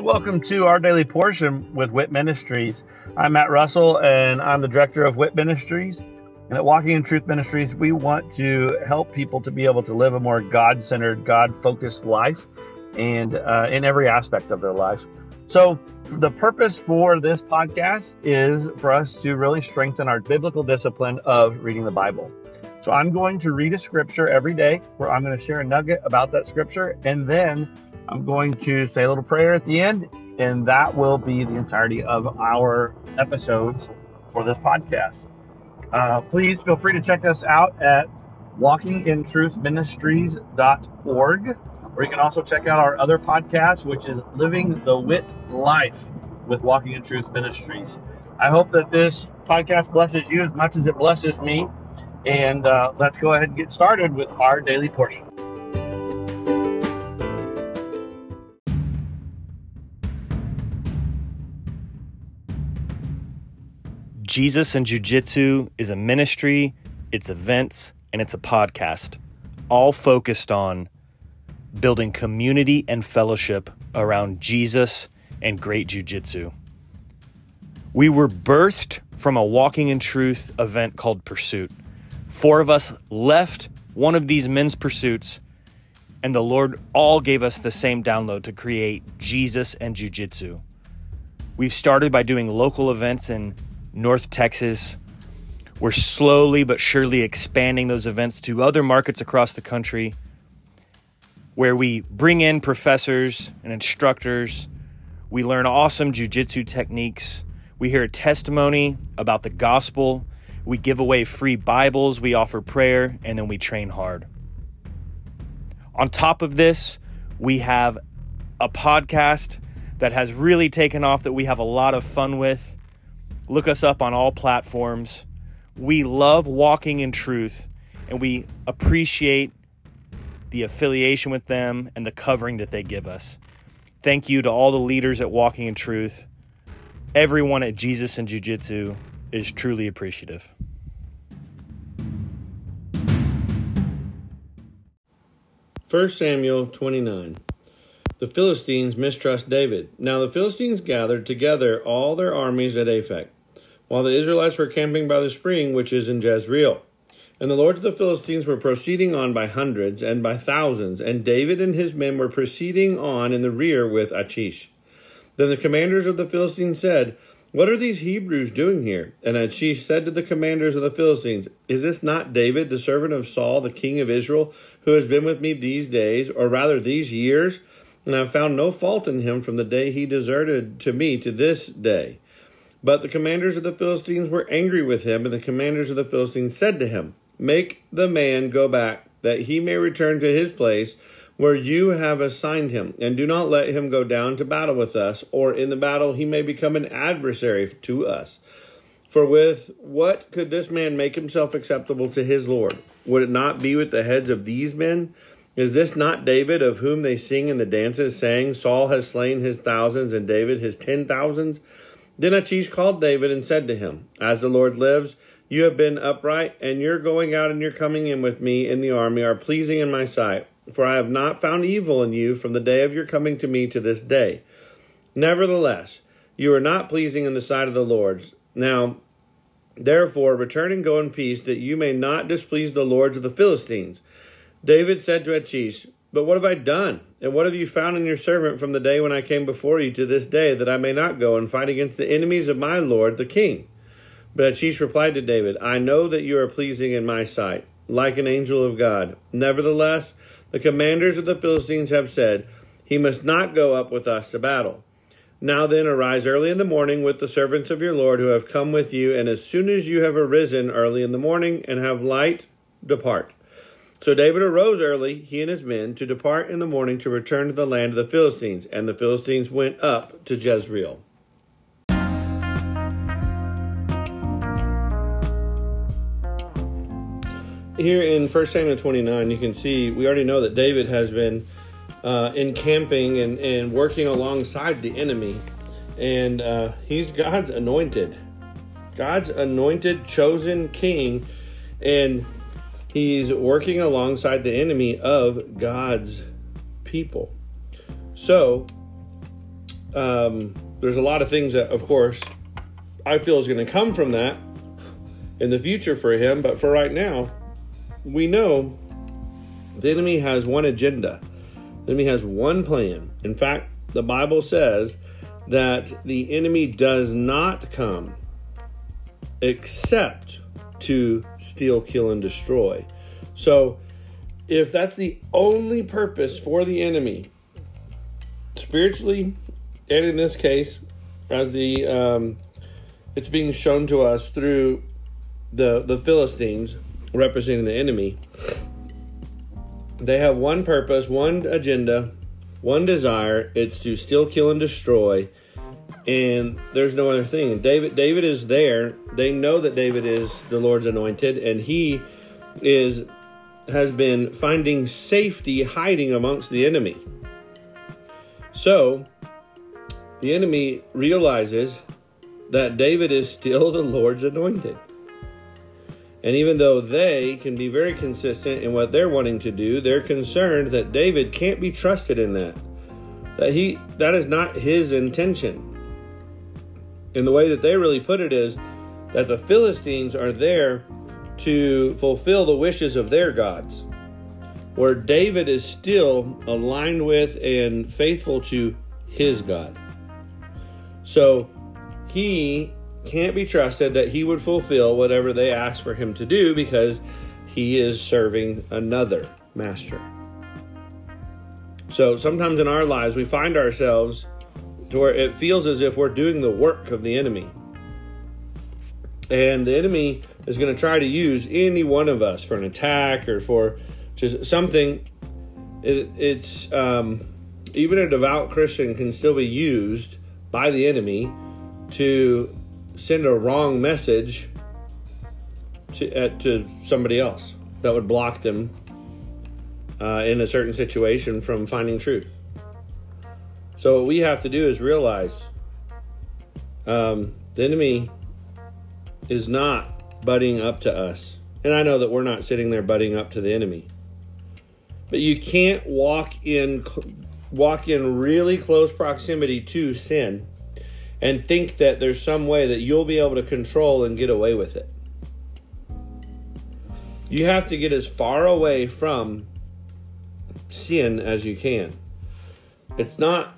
Welcome to our daily portion with WIT Ministries. I'm Matt Russell and I'm the director of WIT Ministries. And at Walking in Truth Ministries, we want to help people to be able to live a more God centered, God focused life and uh, in every aspect of their life. So, the purpose for this podcast is for us to really strengthen our biblical discipline of reading the Bible. So, I'm going to read a scripture every day where I'm going to share a nugget about that scripture, and then I'm going to say a little prayer at the end, and that will be the entirety of our episodes for this podcast. Uh, please feel free to check us out at walkingintruthministries.org, or you can also check out our other podcast, which is Living the WIT Life with Walking in Truth Ministries. I hope that this podcast blesses you as much as it blesses me. And uh, let's go ahead and get started with our daily portion. Jesus and Jiu Jitsu is a ministry, it's events, and it's a podcast, all focused on building community and fellowship around Jesus and great Jiu Jitsu. We were birthed from a Walking in Truth event called Pursuit. Four of us left one of these men's pursuits, and the Lord all gave us the same download to create Jesus and Jiu Jitsu. We've started by doing local events in North Texas. We're slowly but surely expanding those events to other markets across the country where we bring in professors and instructors. We learn awesome jujitsu techniques. We hear a testimony about the gospel. We give away free Bibles. We offer prayer, and then we train hard. On top of this, we have a podcast that has really taken off that we have a lot of fun with. Look us up on all platforms. We love walking in truth and we appreciate the affiliation with them and the covering that they give us. Thank you to all the leaders at Walking in Truth. Everyone at Jesus and Jiu Jitsu is truly appreciative. First Samuel 29. The Philistines mistrust David. Now the Philistines gathered together all their armies at Aphek while the Israelites were camping by the spring which is in Jezreel. And the lords of the Philistines were proceeding on by hundreds and by thousands, and David and his men were proceeding on in the rear with Achish. Then the commanders of the Philistines said, What are these Hebrews doing here? And Achish said to the commanders of the Philistines, Is this not David, the servant of Saul, the king of Israel, who has been with me these days, or rather these years? And I have found no fault in him from the day he deserted to me to this day. But the commanders of the Philistines were angry with him, and the commanders of the Philistines said to him, Make the man go back, that he may return to his place where you have assigned him, and do not let him go down to battle with us, or in the battle he may become an adversary to us. For with what could this man make himself acceptable to his Lord? Would it not be with the heads of these men? Is this not David, of whom they sing in the dances, saying, Saul has slain his thousands, and David his ten thousands? Then Achish called David and said to him, As the Lord lives, you have been upright, and your going out and your coming in with me in the army are pleasing in my sight. For I have not found evil in you from the day of your coming to me to this day. Nevertheless, you are not pleasing in the sight of the Lord. Now, therefore, return and go in peace, that you may not displease the lords of the Philistines. David said to Achish, but what have I done? And what have you found in your servant from the day when I came before you to this day, that I may not go and fight against the enemies of my lord the king? But Achish replied to David, I know that you are pleasing in my sight, like an angel of God. Nevertheless, the commanders of the Philistines have said, He must not go up with us to battle. Now then, arise early in the morning with the servants of your Lord who have come with you, and as soon as you have arisen early in the morning and have light, depart. So David arose early, he and his men, to depart in the morning to return to the land of the Philistines, and the Philistines went up to Jezreel. Here in 1 Samuel 29, you can see we already know that David has been uh, encamping and, and working alongside the enemy, and uh, he's God's anointed, God's anointed, chosen king, and He's working alongside the enemy of God's people. So, um, there's a lot of things that, of course, I feel is going to come from that in the future for him. But for right now, we know the enemy has one agenda. The enemy has one plan. In fact, the Bible says that the enemy does not come except to steal, kill, and destroy. So, if that's the only purpose for the enemy, spiritually, and in this case, as the um, it's being shown to us through the the Philistines representing the enemy, they have one purpose, one agenda, one desire. It's to steal, kill, and destroy. And there's no other thing. David David is there. They know that David is the Lord's anointed, and he is has been finding safety hiding amongst the enemy. So the enemy realizes that David is still the Lord's anointed. And even though they can be very consistent in what they're wanting to do, they're concerned that David can't be trusted in that. That he that is not his intention. And the way that they really put it is that the Philistines are there to fulfill the wishes of their gods. Where David is still aligned with and faithful to his God. So he can't be trusted that he would fulfill whatever they ask for him to do because he is serving another master. So sometimes in our lives, we find ourselves to where it feels as if we're doing the work of the enemy. And the enemy is going to try to use any one of us for an attack or for just something. It, it's um, even a devout Christian can still be used by the enemy to send a wrong message to uh, to somebody else that would block them uh, in a certain situation from finding truth. So what we have to do is realize um, the enemy is not butting up to us, and I know that we're not sitting there butting up to the enemy. But you can't walk in walk in really close proximity to sin and think that there's some way that you'll be able to control and get away with it. You have to get as far away from sin as you can. It's not,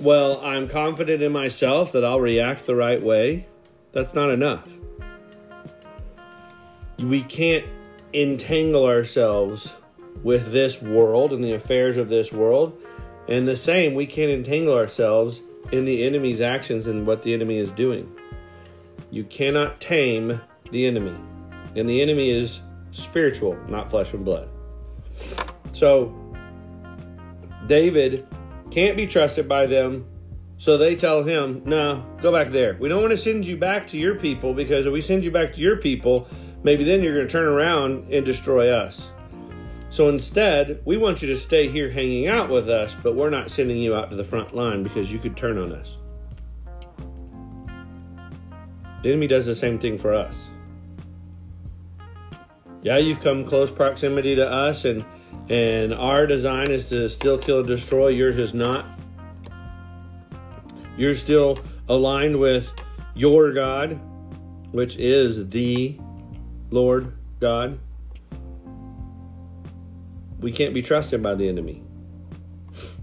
well, I'm confident in myself that I'll react the right way. That's not enough. We can't entangle ourselves with this world and the affairs of this world. And the same, we can't entangle ourselves in the enemy's actions and what the enemy is doing. You cannot tame the enemy. And the enemy is spiritual, not flesh and blood. So, David can't be trusted by them. So they tell him, no, go back there. We don't want to send you back to your people because if we send you back to your people, maybe then you're going to turn around and destroy us. So instead, we want you to stay here hanging out with us, but we're not sending you out to the front line because you could turn on us. The enemy does the same thing for us. Yeah, you've come close proximity to us, and and our design is to still kill and destroy. Yours is not. You're still aligned with your God, which is the Lord God we can't be trusted by the enemy.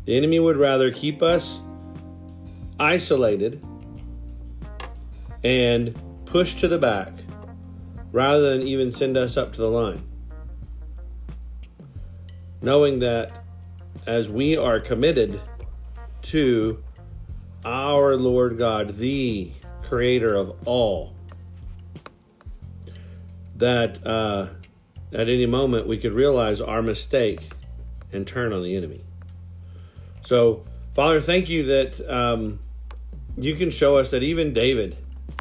The enemy would rather keep us isolated and pushed to the back rather than even send us up to the line. Knowing that as we are committed to our Lord God, the creator of all, that uh, at any moment we could realize our mistake and turn on the enemy. So, Father, thank you that um, you can show us that even David,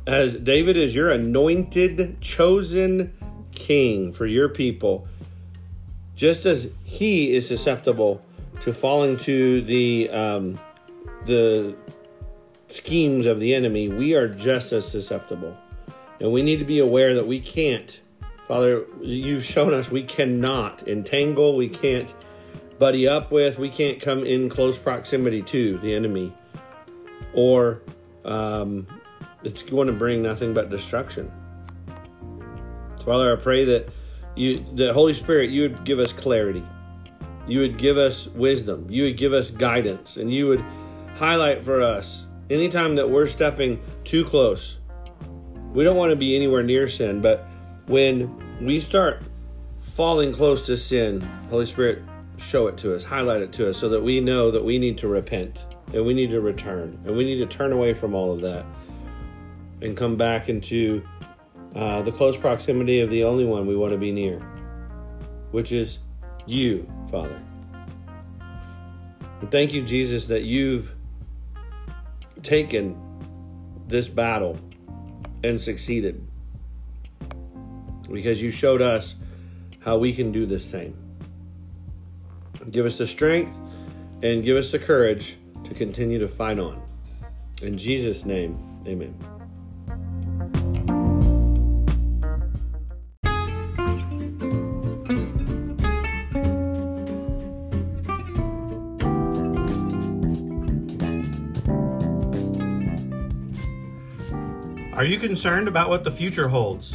as David is your anointed, chosen king for your people, just as he is susceptible to falling to the um, the schemes of the enemy, we are just as susceptible, and we need to be aware that we can't Father, you've shown us we cannot entangle, we can't buddy up with, we can't come in close proximity to the enemy. or um, it's going to bring nothing but destruction. Father, I pray that you, the Holy Spirit, you would give us clarity, you would give us wisdom, you would give us guidance, and you would highlight for us anytime that we're stepping too close. We don't want to be anywhere near sin, but when we start falling close to sin, Holy Spirit, show it to us, highlight it to us, so that we know that we need to repent and we need to return and we need to turn away from all of that and come back into uh, the close proximity of the only one we want to be near, which is you, Father. And thank you, Jesus, that you've taken this battle and succeeded because you showed us how we can do the same. Give us the strength and give us the courage to continue to fight on. In Jesus' name, amen. Are you concerned about what the future holds?